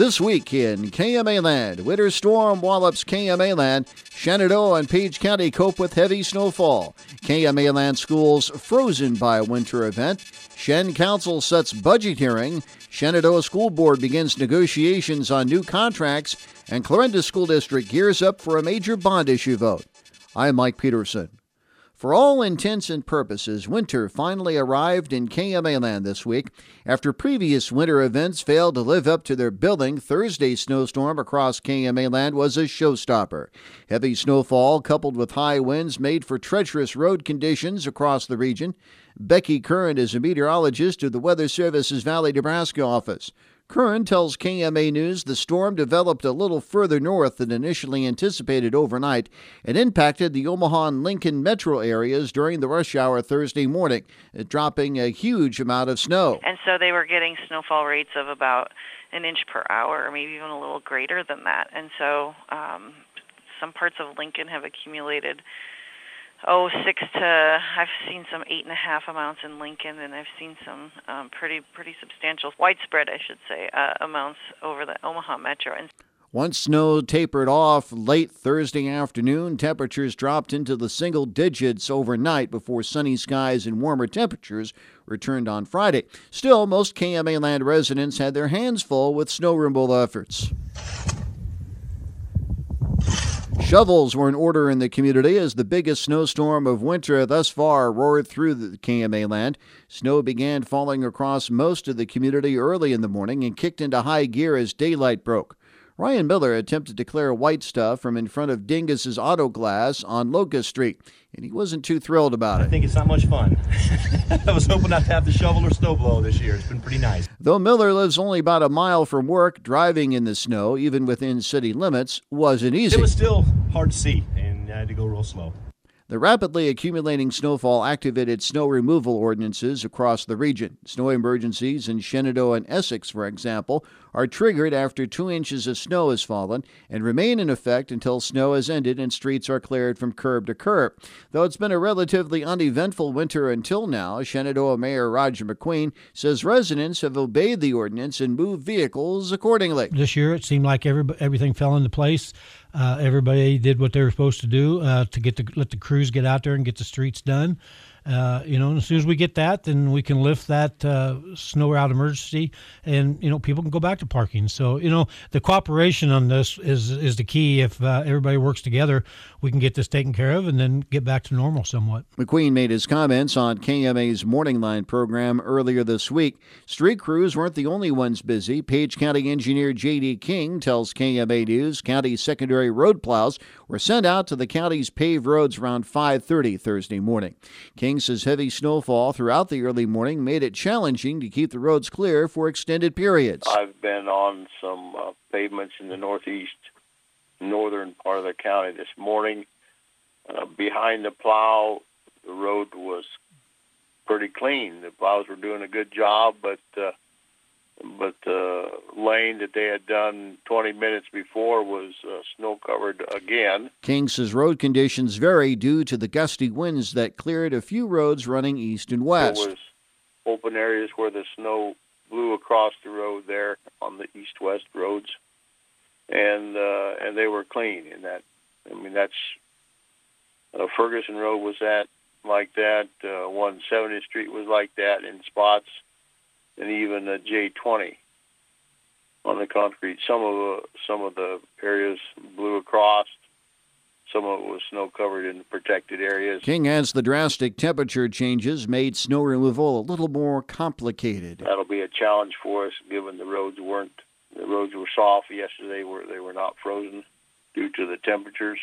This week in KMA Land, winter storm wallops KMA Land. Shenandoah and Page County cope with heavy snowfall. KMA Land schools frozen by winter event. Shen Council sets budget hearing. Shenandoah School Board begins negotiations on new contracts. And Clarinda School District gears up for a major bond issue vote. I'm Mike Peterson. For all intents and purposes, winter finally arrived in KMA land this week. After previous winter events failed to live up to their billing, Thursday's snowstorm across KMA land was a showstopper. Heavy snowfall coupled with high winds made for treacherous road conditions across the region. Becky Kern is a meteorologist at the Weather Service's Valley, Nebraska office. Kern tells KMA News the storm developed a little further north than initially anticipated overnight and impacted the Omaha and Lincoln metro areas during the rush hour Thursday morning, dropping a huge amount of snow. And so they were getting snowfall rates of about an inch per hour, or maybe even a little greater than that. And so um, some parts of Lincoln have accumulated oh six to I've seen some eight and a half amounts in Lincoln, and I've seen some um, pretty pretty substantial widespread, I should say, uh, amounts over the Omaha metro. And once snow tapered off late Thursday afternoon, temperatures dropped into the single digits overnight before sunny skies and warmer temperatures returned on Friday. Still, most KMA land residents had their hands full with snow removal efforts. Shovels were in order in the community as the biggest snowstorm of winter thus far roared through the KMA land. Snow began falling across most of the community early in the morning and kicked into high gear as daylight broke. Ryan Miller attempted to clear white stuff from in front of Dingus's Auto Glass on Locust Street, and he wasn't too thrilled about it. I think it's not much fun. I was hoping not to have to shovel or snow blow this year. It's been pretty nice. Though Miller lives only about a mile from work, driving in the snow, even within city limits, wasn't easy. It was still hard to see, and I had to go real slow. The rapidly accumulating snowfall activated snow removal ordinances across the region. Snow emergencies in Shenandoah and Essex, for example, are triggered after two inches of snow has fallen and remain in effect until snow has ended and streets are cleared from curb to curb. Though it's been a relatively uneventful winter until now, Shenandoah Mayor Roger McQueen says residents have obeyed the ordinance and moved vehicles accordingly. This year, it seemed like every, everything fell into place. Uh, everybody did what they were supposed to do uh, to get the let the crews get out there and get the streets done. Uh, you know, as soon as we get that, then we can lift that uh, snow route emergency, and you know, people can go back to parking. So, you know, the cooperation on this is is the key. If uh, everybody works together, we can get this taken care of, and then get back to normal somewhat. McQueen made his comments on KMA's Morning Line program earlier this week. Street crews weren't the only ones busy. Page County engineer J.D. King tells KMA News county secondary road plows were sent out to the county's paved roads around 5:30 Thursday morning. King King says heavy snowfall throughout the early morning made it challenging to keep the roads clear for extended periods. I've been on some uh, pavements in the northeast, northern part of the county this morning. Uh, behind the plow, the road was pretty clean. The plows were doing a good job, but uh, but the uh, lane that they had done 20 minutes before was uh, snow covered again. King says road conditions vary due to the gusty winds that cleared a few roads running east and west. There was open areas where the snow blew across the road there on the east-west roads, and uh, and they were clean. In that, I mean, that's uh, Ferguson Road was that like that. Uh, 170th Street was like that in spots and even a J20 on the concrete. Some of the some of the areas blew across. Some of it was snow covered in protected areas. King adds the drastic temperature changes made snow removal a little more complicated. That'll be a challenge for us, given the roads weren't the roads were soft yesterday. Were they were not frozen due to the temperatures.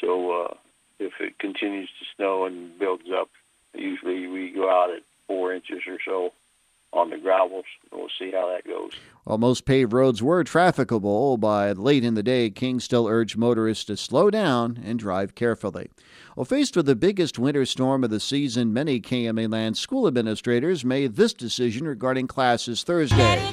So uh, if it continues to snow and builds up, usually we go out at four inches or so on the gravels. We'll see how that goes. While most paved roads were trafficable by late in the day, King still urged motorists to slow down and drive carefully. Well, faced with the biggest winter storm of the season, many KMA land school administrators made this decision regarding classes Thursday.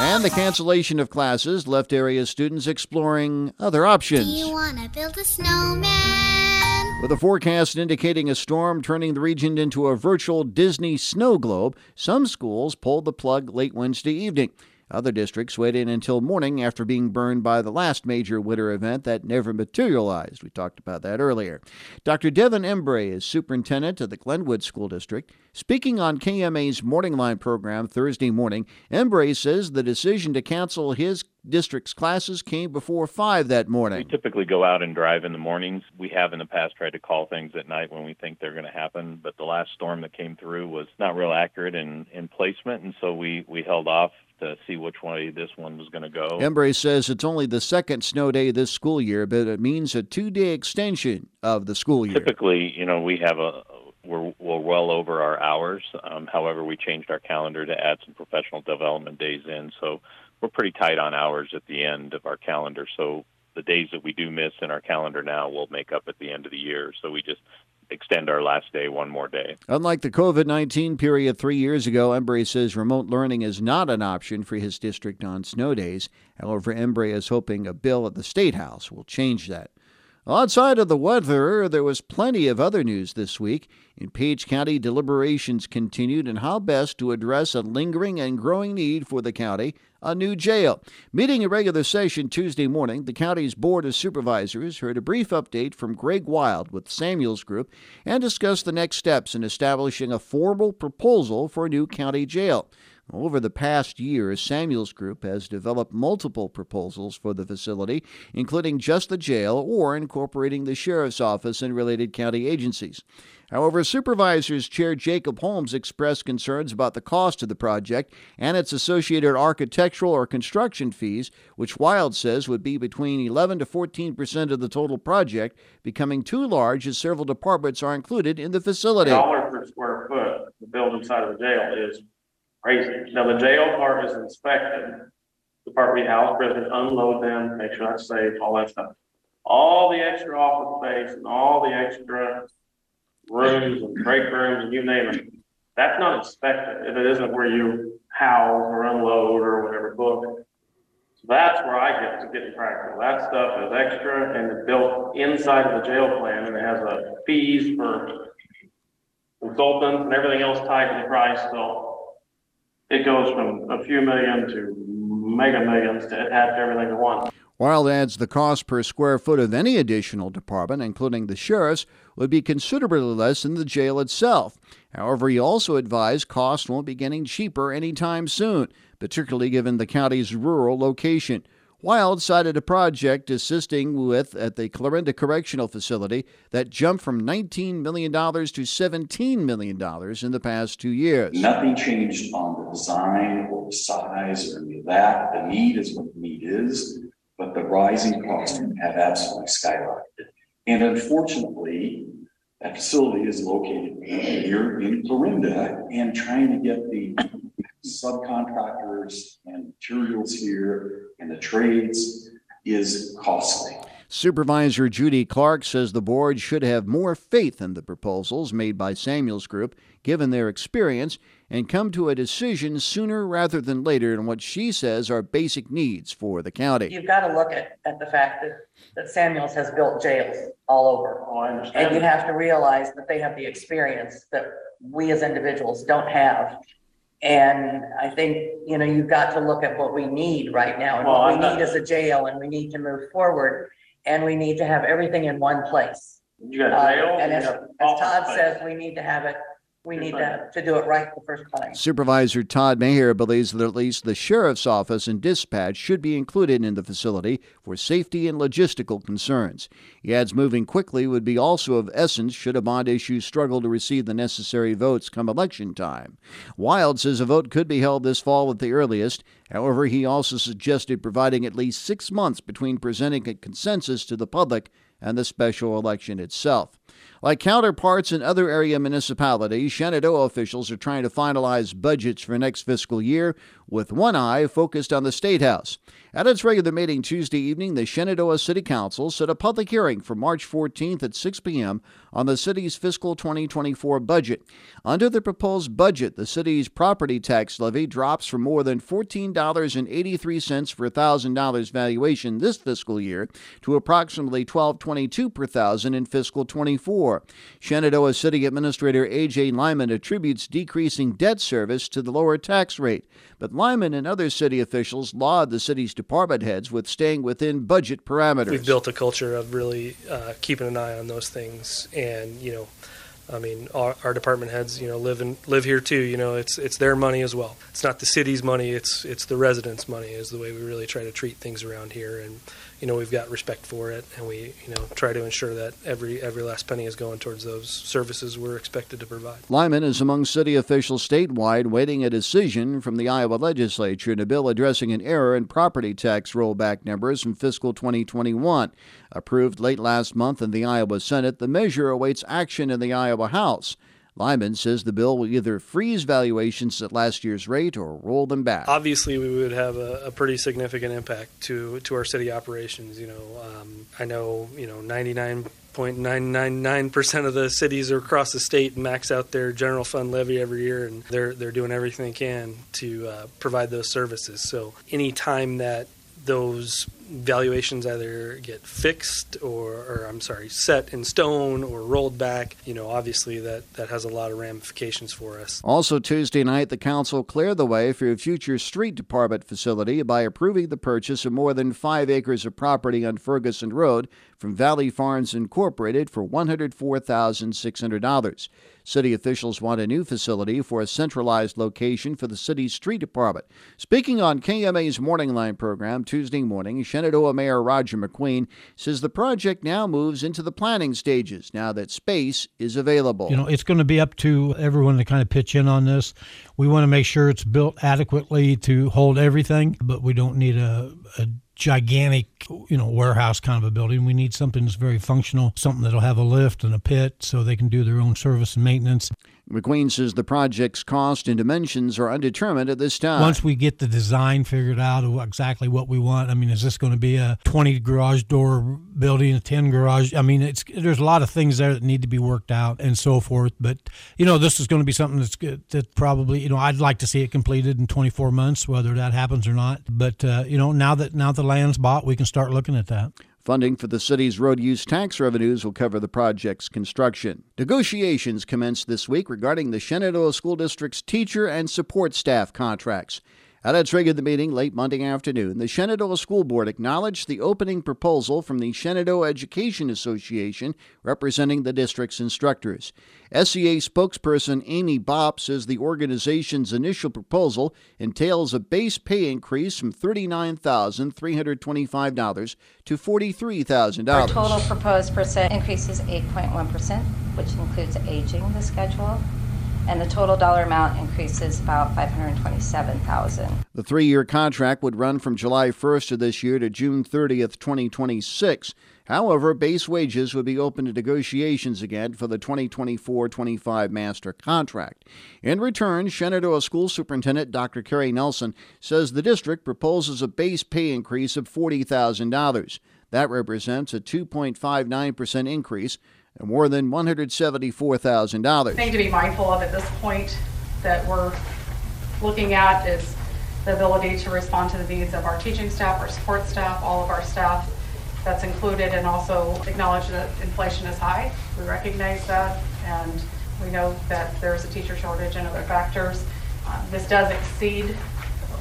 And the cancellation of classes left area students exploring other options. Do you want to build a snowman? With a forecast indicating a storm turning the region into a virtual Disney snow globe, some schools pulled the plug late Wednesday evening. Other districts waited until morning after being burned by the last major winter event that never materialized. We talked about that earlier. Dr. Devin Embray is superintendent of the Glenwood School District. Speaking on KMA's Morning Line program Thursday morning, Embray says the decision to cancel his district's classes came before 5 that morning. We typically go out and drive in the mornings. We have in the past tried to call things at night when we think they're going to happen, but the last storm that came through was not real accurate in, in placement, and so we, we held off to see which way this one was going to go. Embray says it's only the second snow day this school year, but it means a two day extension of the school year. Typically, you know, we have a we're, we're well over our hours. Um, however, we changed our calendar to add some professional development days in, so we're pretty tight on hours at the end of our calendar. So the days that we do miss in our calendar now will make up at the end of the year. So we just extend our last day one more day. Unlike the COVID 19 period three years ago, Embray says remote learning is not an option for his district on snow days. However, Embray is hoping a bill at the State House will change that. Outside of the weather, there was plenty of other news this week. In Page County, deliberations continued on how best to address a lingering and growing need for the county a new jail. Meeting a regular session Tuesday morning, the county's Board of Supervisors heard a brief update from Greg Wild with Samuels Group and discussed the next steps in establishing a formal proposal for a new county jail. Over the past year, Samuels Group has developed multiple proposals for the facility, including just the jail or incorporating the sheriff's office and related county agencies. However, supervisors Chair Jacob Holmes expressed concerns about the cost of the project and its associated architectural or construction fees, which Wild says would be between 11 to 14 percent of the total project, becoming too large as several departments are included in the facility. Dollar per square foot, the building side of the jail is crazy. Now, the jail part is inspected. The part we house prisoners, unload them, make sure that's safe, all that stuff. All the extra office space and all the extra rooms and break rooms and you name it, that's not inspected if it isn't where you house or unload or whatever book. So that's where I get to getting practical. That stuff is extra and it's built inside of the jail plan and it has a fees for consultants and everything else tied to the price, so it goes from a few million to mega millions to add everything at once. Wild adds the cost per square foot of any additional department, including the sheriff's, would be considerably less than the jail itself. However, he also advised costs won't be getting cheaper anytime soon, particularly given the county's rural location. Wild cited a project assisting with at the Clarinda Correctional Facility that jumped from $19 million to $17 million in the past two years. Nothing changed on the design or the size or any of that. The need is what the need is, but the rising costs have absolutely skyrocketed. And unfortunately, that facility is located here in Clarinda and trying to get the subcontractors and materials here and the trades is costly. Supervisor Judy Clark says the board should have more faith in the proposals made by Samuels Group, given their experience, and come to a decision sooner rather than later on what she says are basic needs for the county. You've got to look at, at the fact that, that Samuels has built jails all over. Oh, I And you have to realize that they have the experience that we as individuals don't have. And I think, you know, you've got to look at what we need right now. And Well, what we I'm not- need is a jail and we need to move forward. And we need to have everything in one place. You got Uh, jail. And you as, got as office Todd space. says, we need to have it, we need to, to do it right the first time. Supervisor Todd Maher believes that at least the sheriff's office and dispatch should be included in the facility for safety and logistical concerns. He adds moving quickly would be also of essence should a bond issue struggle to receive the necessary votes come election time. Wild says a vote could be held this fall at the earliest. However, he also suggested providing at least six months between presenting a consensus to the public and the special election itself. Like counterparts in other area municipalities, Shenandoah officials are trying to finalize budgets for next fiscal year with one eye focused on the State House. At its regular meeting Tuesday evening, the Shenandoah City Council set a public hearing for March 14th at 6 p.m. on the city's fiscal 2024 budget. Under the proposed budget, the city's property tax levy drops from more than $14.83 per $1,000 valuation this fiscal year to approximately $12.22 per thousand in fiscal 24. 2024. Shenandoah City Administrator A.J. Lyman attributes decreasing debt service to the lower tax rate, but Lyman and other city officials laud the city's department heads with staying within budget parameters. We've built a culture of really uh, keeping an eye on those things, and you know, I mean, our, our, department heads, you know, live and live here too. You know, it's it's their money as well. It's not the city's money. It's it's the residents' money. Is the way we really try to treat things around here, and you know, we've got respect for it, and we, you know, try to ensure that every every last penny is going towards those services we're expected to provide. Lyman is among city officials statewide waiting a decision from the Iowa legislature in a bill addressing an error in property tax rollback numbers from fiscal 2021. Approved late last month in the Iowa Senate, the measure awaits action in the Iowa House. Lyman says the bill will either freeze valuations at last year's rate or roll them back. Obviously, we would have a, a pretty significant impact to to our city operations. You know, um, I know you know ninety nine point nine nine nine percent of the cities across the state max out their general fund levy every year, and they're they're doing everything they can to uh, provide those services. So any time that those valuations either get fixed or, or, I'm sorry, set in stone or rolled back, you know, obviously that, that has a lot of ramifications for us. Also, Tuesday night, the council cleared the way for a future street department facility by approving the purchase of more than five acres of property on Ferguson Road from Valley Farms Incorporated for $104,600. City officials want a new facility for a centralized location for the city's street department. Speaking on KMA's Morning Line program Tuesday morning, Shenandoah Mayor Roger McQueen says the project now moves into the planning stages now that space is available. You know, it's going to be up to everyone to kind of pitch in on this. We want to make sure it's built adequately to hold everything, but we don't need a, a gigantic, you know, warehouse kind of a building. We need something that's very functional, something that'll have a lift and a pit so they can do their own service and maintenance. McQueen says the project's cost and dimensions are undetermined at this time. Once we get the design figured out of exactly what we want, I mean, is this going to be a 20 garage door building, a 10 garage? I mean, it's there's a lot of things there that need to be worked out and so forth. But you know, this is going to be something that's good, that probably you know I'd like to see it completed in 24 months, whether that happens or not. But uh, you know, now that now the land's bought, we can start looking at that. Funding for the city's road use tax revenues will cover the project's construction. Negotiations commenced this week regarding the Shenandoah School District's teacher and support staff contracts. At a triggered the meeting late Monday afternoon, the Shenandoah School Board acknowledged the opening proposal from the Shenandoah Education Association representing the district's instructors. SEA spokesperson Amy Bopp says the organization's initial proposal entails a base pay increase from $39,325 to $43,000. Our total proposed percent increase is 8.1%, which includes aging the schedule and the total dollar amount increases about 527000 The three year contract would run from July 1st of this year to June 30th, 2026. However, base wages would be open to negotiations again for the 2024 25 master contract. In return, Shenandoah School Superintendent Dr. Kerry Nelson says the district proposes a base pay increase of $40,000. That represents a 2.59% increase and more than $174,000. Thing to be mindful of at this point that we're looking at is the ability to respond to the needs of our teaching staff, our support staff, all of our staff. That's included and also acknowledge that inflation is high. We recognize that and we know that there's a teacher shortage and other factors. Uh, this does exceed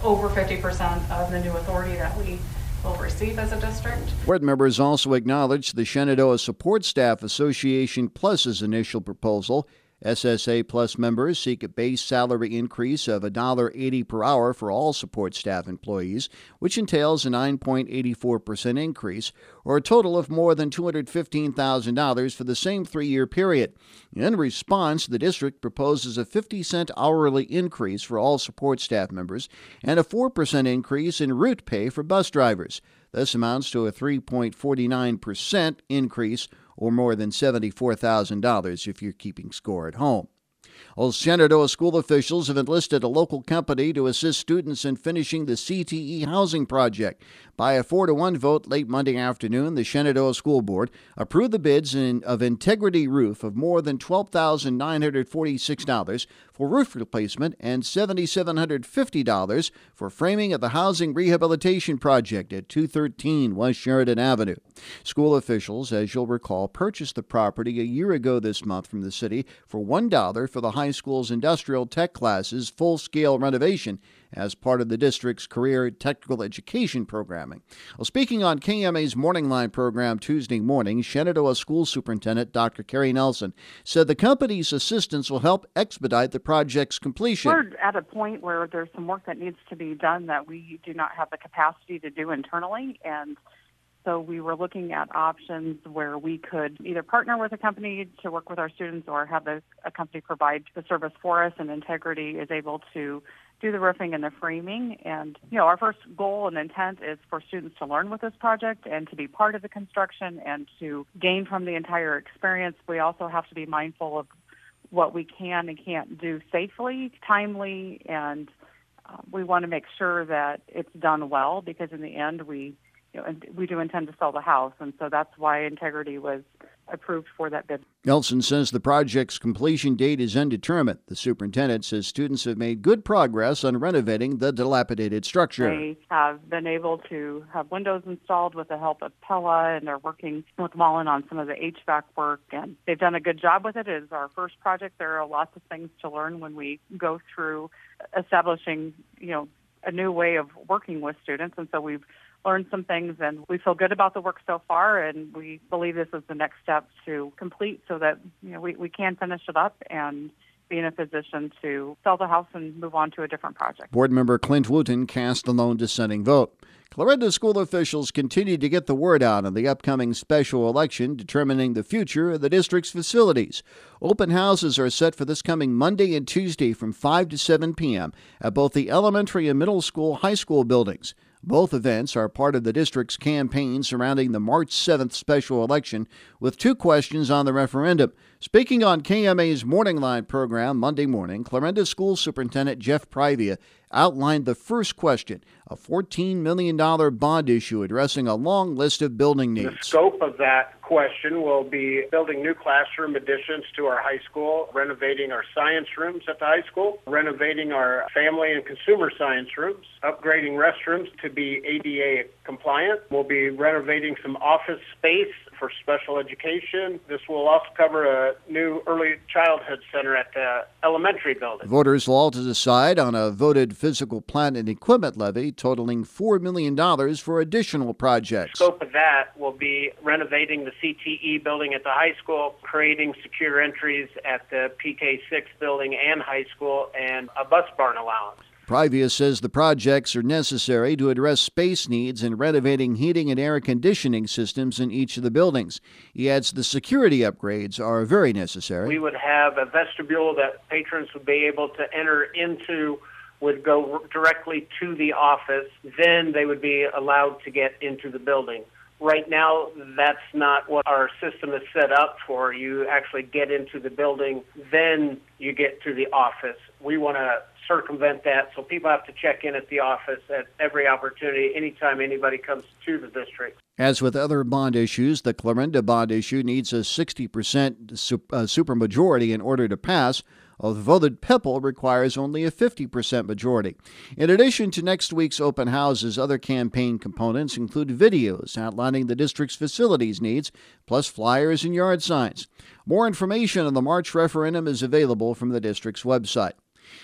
over 50% of the new authority that we will receive as a district. Board members also acknowledged the Shenandoah Support Staff Association Plus's initial proposal. SSA Plus members seek a base salary increase of $1.80 per hour for all support staff employees, which entails a 9.84% increase, or a total of more than $215,000 for the same three year period. In response, the district proposes a 50 cent hourly increase for all support staff members and a 4% increase in route pay for bus drivers. This amounts to a 3.49% increase or more than $74,000 if you're keeping score at home. Well, Shenandoah school officials have enlisted a local company to assist students in finishing the CTE housing project. By a 4 to 1 vote late Monday afternoon, the Shenandoah School Board approved the bids in, of Integrity Roof of more than $12,946 for roof replacement and $7,750 for framing of the housing rehabilitation project at 213 West Sheridan Avenue. School officials, as you'll recall, purchased the property a year ago this month from the city for $1 for the high school's industrial tech classes full scale renovation as part of the district's career technical education programming. Well, speaking on KMA's Morning Line program Tuesday morning, Shenandoah School Superintendent Dr. Kerry Nelson said the company's assistance will help expedite the project's completion. We're at a point where there's some work that needs to be done that we do not have the capacity to do internally and so we were looking at options where we could either partner with a company to work with our students or have a, a company provide the service for us and Integrity is able to do the roofing and the framing. And, you know, our first goal and intent is for students to learn with this project and to be part of the construction and to gain from the entire experience. We also have to be mindful of what we can and can't do safely, timely, and uh, we want to make sure that it's done well because in the end we you know, we do intend to sell the house, and so that's why Integrity was approved for that bid. Nelson says the project's completion date is undetermined. The superintendent says students have made good progress on renovating the dilapidated structure. They have been able to have windows installed with the help of Pella, and they're working with Mullen on some of the HVAC work, and they've done a good job with it. It is our first project. There are lots of things to learn when we go through establishing, you know, a new way of working with students, and so we've learned some things and we feel good about the work so far and we believe this is the next step to complete so that you know we, we can finish it up and be in a position to sell the house and move on to a different project. Board member Clint Wooten cast the lone dissenting vote. Clarinda school officials continue to get the word out on the upcoming special election determining the future of the district's facilities. Open houses are set for this coming Monday and Tuesday from 5 to 7 p.m. at both the elementary and middle school high school buildings. Both events are part of the district's campaign surrounding the March 7th special election, with two questions on the referendum. Speaking on KMA's Morning Line program Monday morning, Clarinda School Superintendent Jeff Privia outlined the first question a $14 million bond issue addressing a long list of building needs. The scope of that question will be building new classroom additions to our high school, renovating our science rooms at the high school, renovating our family and consumer science rooms, upgrading restrooms to be ADA compliant. We'll be renovating some office space for special education. This will also cover a new early childhood center at the elementary building. Voters will all decide on a voted physical plant and equipment levy totaling $4 million for additional projects. The scope of that will be renovating the CTE building at the high school, creating secure entries at the PK6 building and high school, and a bus barn allowance. Privia says the projects are necessary to address space needs and renovating heating and air conditioning systems in each of the buildings. He adds the security upgrades are very necessary. We would have a vestibule that patrons would be able to enter into would go directly to the office, then they would be allowed to get into the building. Right now, that's not what our system is set up for. You actually get into the building, then you get to the office. We want to circumvent that, so people have to check in at the office at every opportunity, anytime anybody comes to the district. As with other bond issues, the Clarinda bond issue needs a 60% uh, supermajority in order to pass although the PPEL requires only a 50% majority. In addition to next week's open houses, other campaign components include videos outlining the district's facilities needs, plus flyers and yard signs. More information on the March referendum is available from the district's website.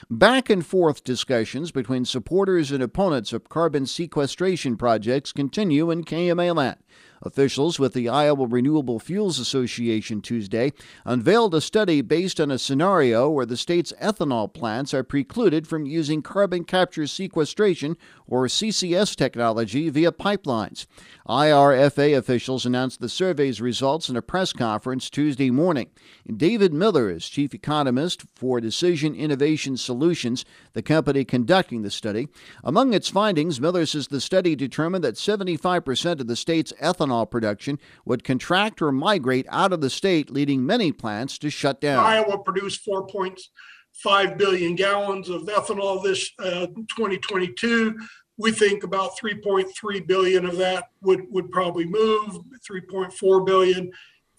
Back and forth discussions between supporters and opponents of carbon sequestration projects continue in KMA land. Officials with the Iowa Renewable Fuels Association Tuesday unveiled a study based on a scenario where the state's ethanol plants are precluded from using carbon capture sequestration or CCS technology via pipelines. IRFA officials announced the survey's results in a press conference Tuesday morning. David Miller is chief economist for Decision Innovation Solutions, the company conducting the study. Among its findings, Miller says the study determined that 75% of the state's ethanol production would contract or migrate out of the state, leading many plants to shut down. Iowa produced 4.5 billion gallons of ethanol this uh, 2022. We think about 3.3 billion of that would, would probably move, 3.4 billion.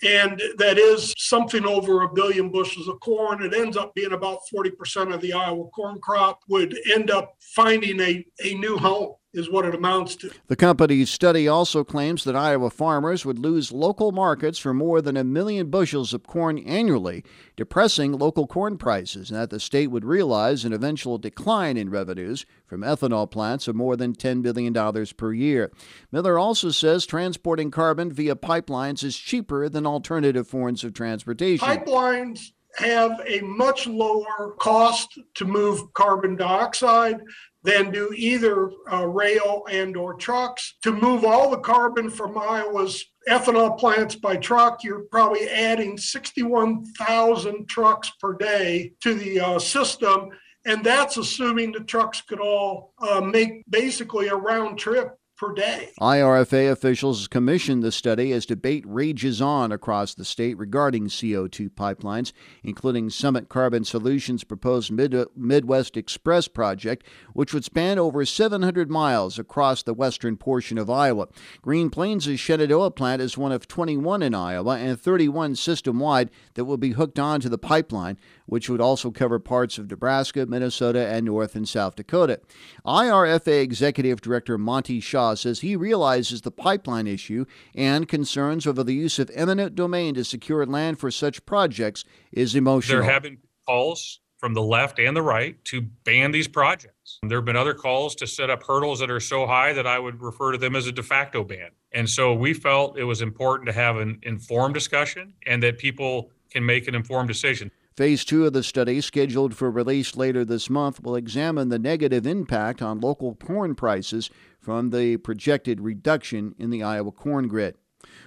And that is something over a billion bushels of corn. It ends up being about 40% of the Iowa corn crop would end up finding a, a new home is what it amounts to. The company's study also claims that Iowa farmers would lose local markets for more than a million bushels of corn annually, depressing local corn prices, and that the state would realize an eventual decline in revenues from ethanol plants of more than $10 billion per year. Miller also says transporting carbon via pipelines is cheaper than alternative forms of transportation. Pipelines have a much lower cost to move carbon dioxide than do either uh, rail and or trucks. To move all the carbon from Iowa's ethanol plants by truck, you're probably adding 61,000 trucks per day to the uh, system. And that's assuming the trucks could all uh, make basically a round trip per day. IRFA officials commissioned the study as debate rages on across the state regarding CO2 pipelines, including Summit Carbon Solutions' proposed Mid- Midwest Express project, which would span over 700 miles across the western portion of Iowa. Green Plains' Shenandoah plant is one of 21 in Iowa and 31 system wide that will be hooked onto the pipeline, which would also cover parts of Nebraska, Minnesota, and North and South Dakota. IRFA Executive Director Monty Shaw says he realizes the pipeline issue and concerns over the use of eminent domain to secure land for such projects is emotional. There have been calls from the left and the right to ban these projects. There have been other calls to set up hurdles that are so high that I would refer to them as a de facto ban. And so we felt it was important to have an informed discussion and that people can make an informed decision. Phase two of the study, scheduled for release later this month, will examine the negative impact on local corn prices from the projected reduction in the Iowa corn grid.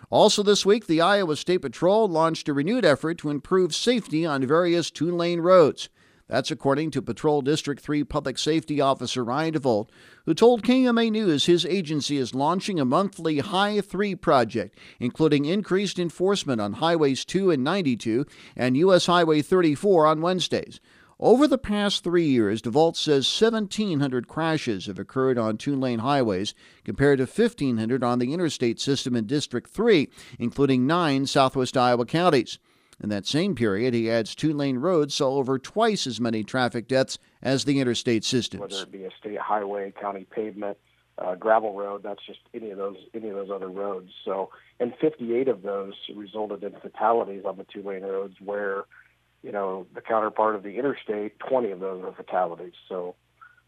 Also, this week, the Iowa State Patrol launched a renewed effort to improve safety on various two lane roads. That's according to Patrol District 3 Public Safety Officer Ryan DeVault, who told KMA News his agency is launching a monthly High 3 project, including increased enforcement on Highways 2 and 92 and U.S. Highway 34 on Wednesdays. Over the past three years, DeVault says 1,700 crashes have occurred on two lane highways, compared to 1,500 on the interstate system in District 3, including nine southwest Iowa counties. In that same period, he adds two lane roads saw over twice as many traffic deaths as the interstate systems. Whether it be a state highway, county pavement, uh, gravel road, that's just any of those any of those other roads. So, and 58 of those resulted in fatalities on the two lane roads, where you know the counterpart of the interstate, 20 of those are fatalities. So,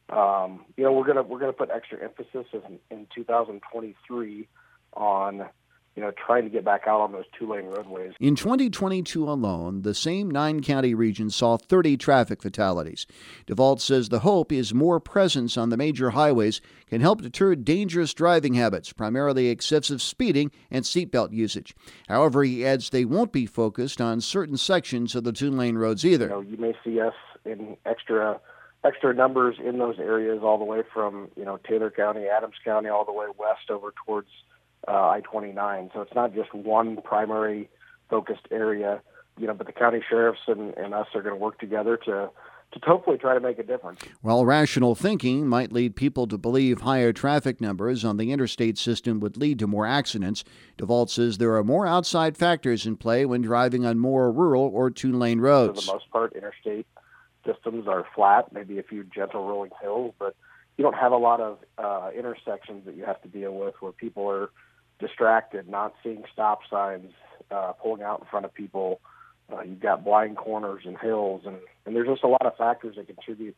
um, you know, we're gonna we're gonna put extra emphasis in, in 2023 on you know, trying to get back out on those two lane roadways. In 2022 alone, the same nine county region saw 30 traffic fatalities. DeVault says the hope is more presence on the major highways can help deter dangerous driving habits, primarily excessive speeding and seatbelt usage. However, he adds they won't be focused on certain sections of the two lane roads either. You, know, you may see us in extra extra numbers in those areas all the way from, you know, Taylor County, Adams County, all the way west over towards uh, I-29. So it's not just one primary focused area, you know, but the county sheriffs and, and us are going to work together to to hopefully try to make a difference. While rational thinking might lead people to believe higher traffic numbers on the interstate system would lead to more accidents, DeVault says there are more outside factors in play when driving on more rural or two lane roads. For the most part, interstate systems are flat, maybe a few gentle rolling hills, but you don't have a lot of uh, intersections that you have to deal with where people are distracted, not seeing stop signs, uh, pulling out in front of people. Uh, you've got blind corners and hills, and, and there's just a lot of factors that contribute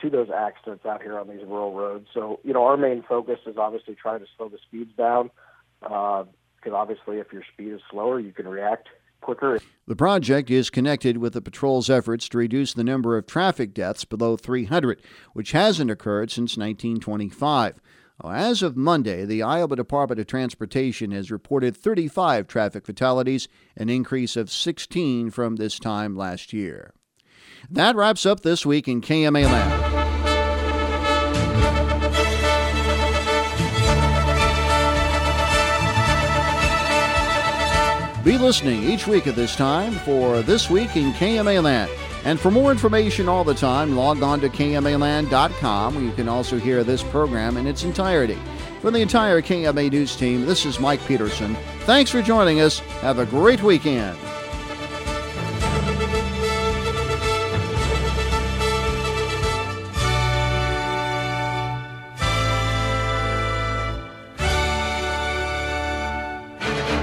to those accidents out here on these rural roads. So, you know, our main focus is obviously trying to slow the speeds down, because uh, obviously if your speed is slower, you can react quicker. The project is connected with the patrol's efforts to reduce the number of traffic deaths below 300, which hasn't occurred since 1925. As of Monday, the Iowa Department of Transportation has reported 35 traffic fatalities, an increase of 16 from this time last year. That wraps up this week in KMA Land. Be listening each week at this time for This Week in KMA Land. And for more information all the time, log on to KMAland.com where you can also hear this program in its entirety. For the entire KMA News team, this is Mike Peterson. Thanks for joining us. Have a great weekend.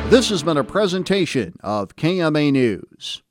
This has been a presentation of KMA News.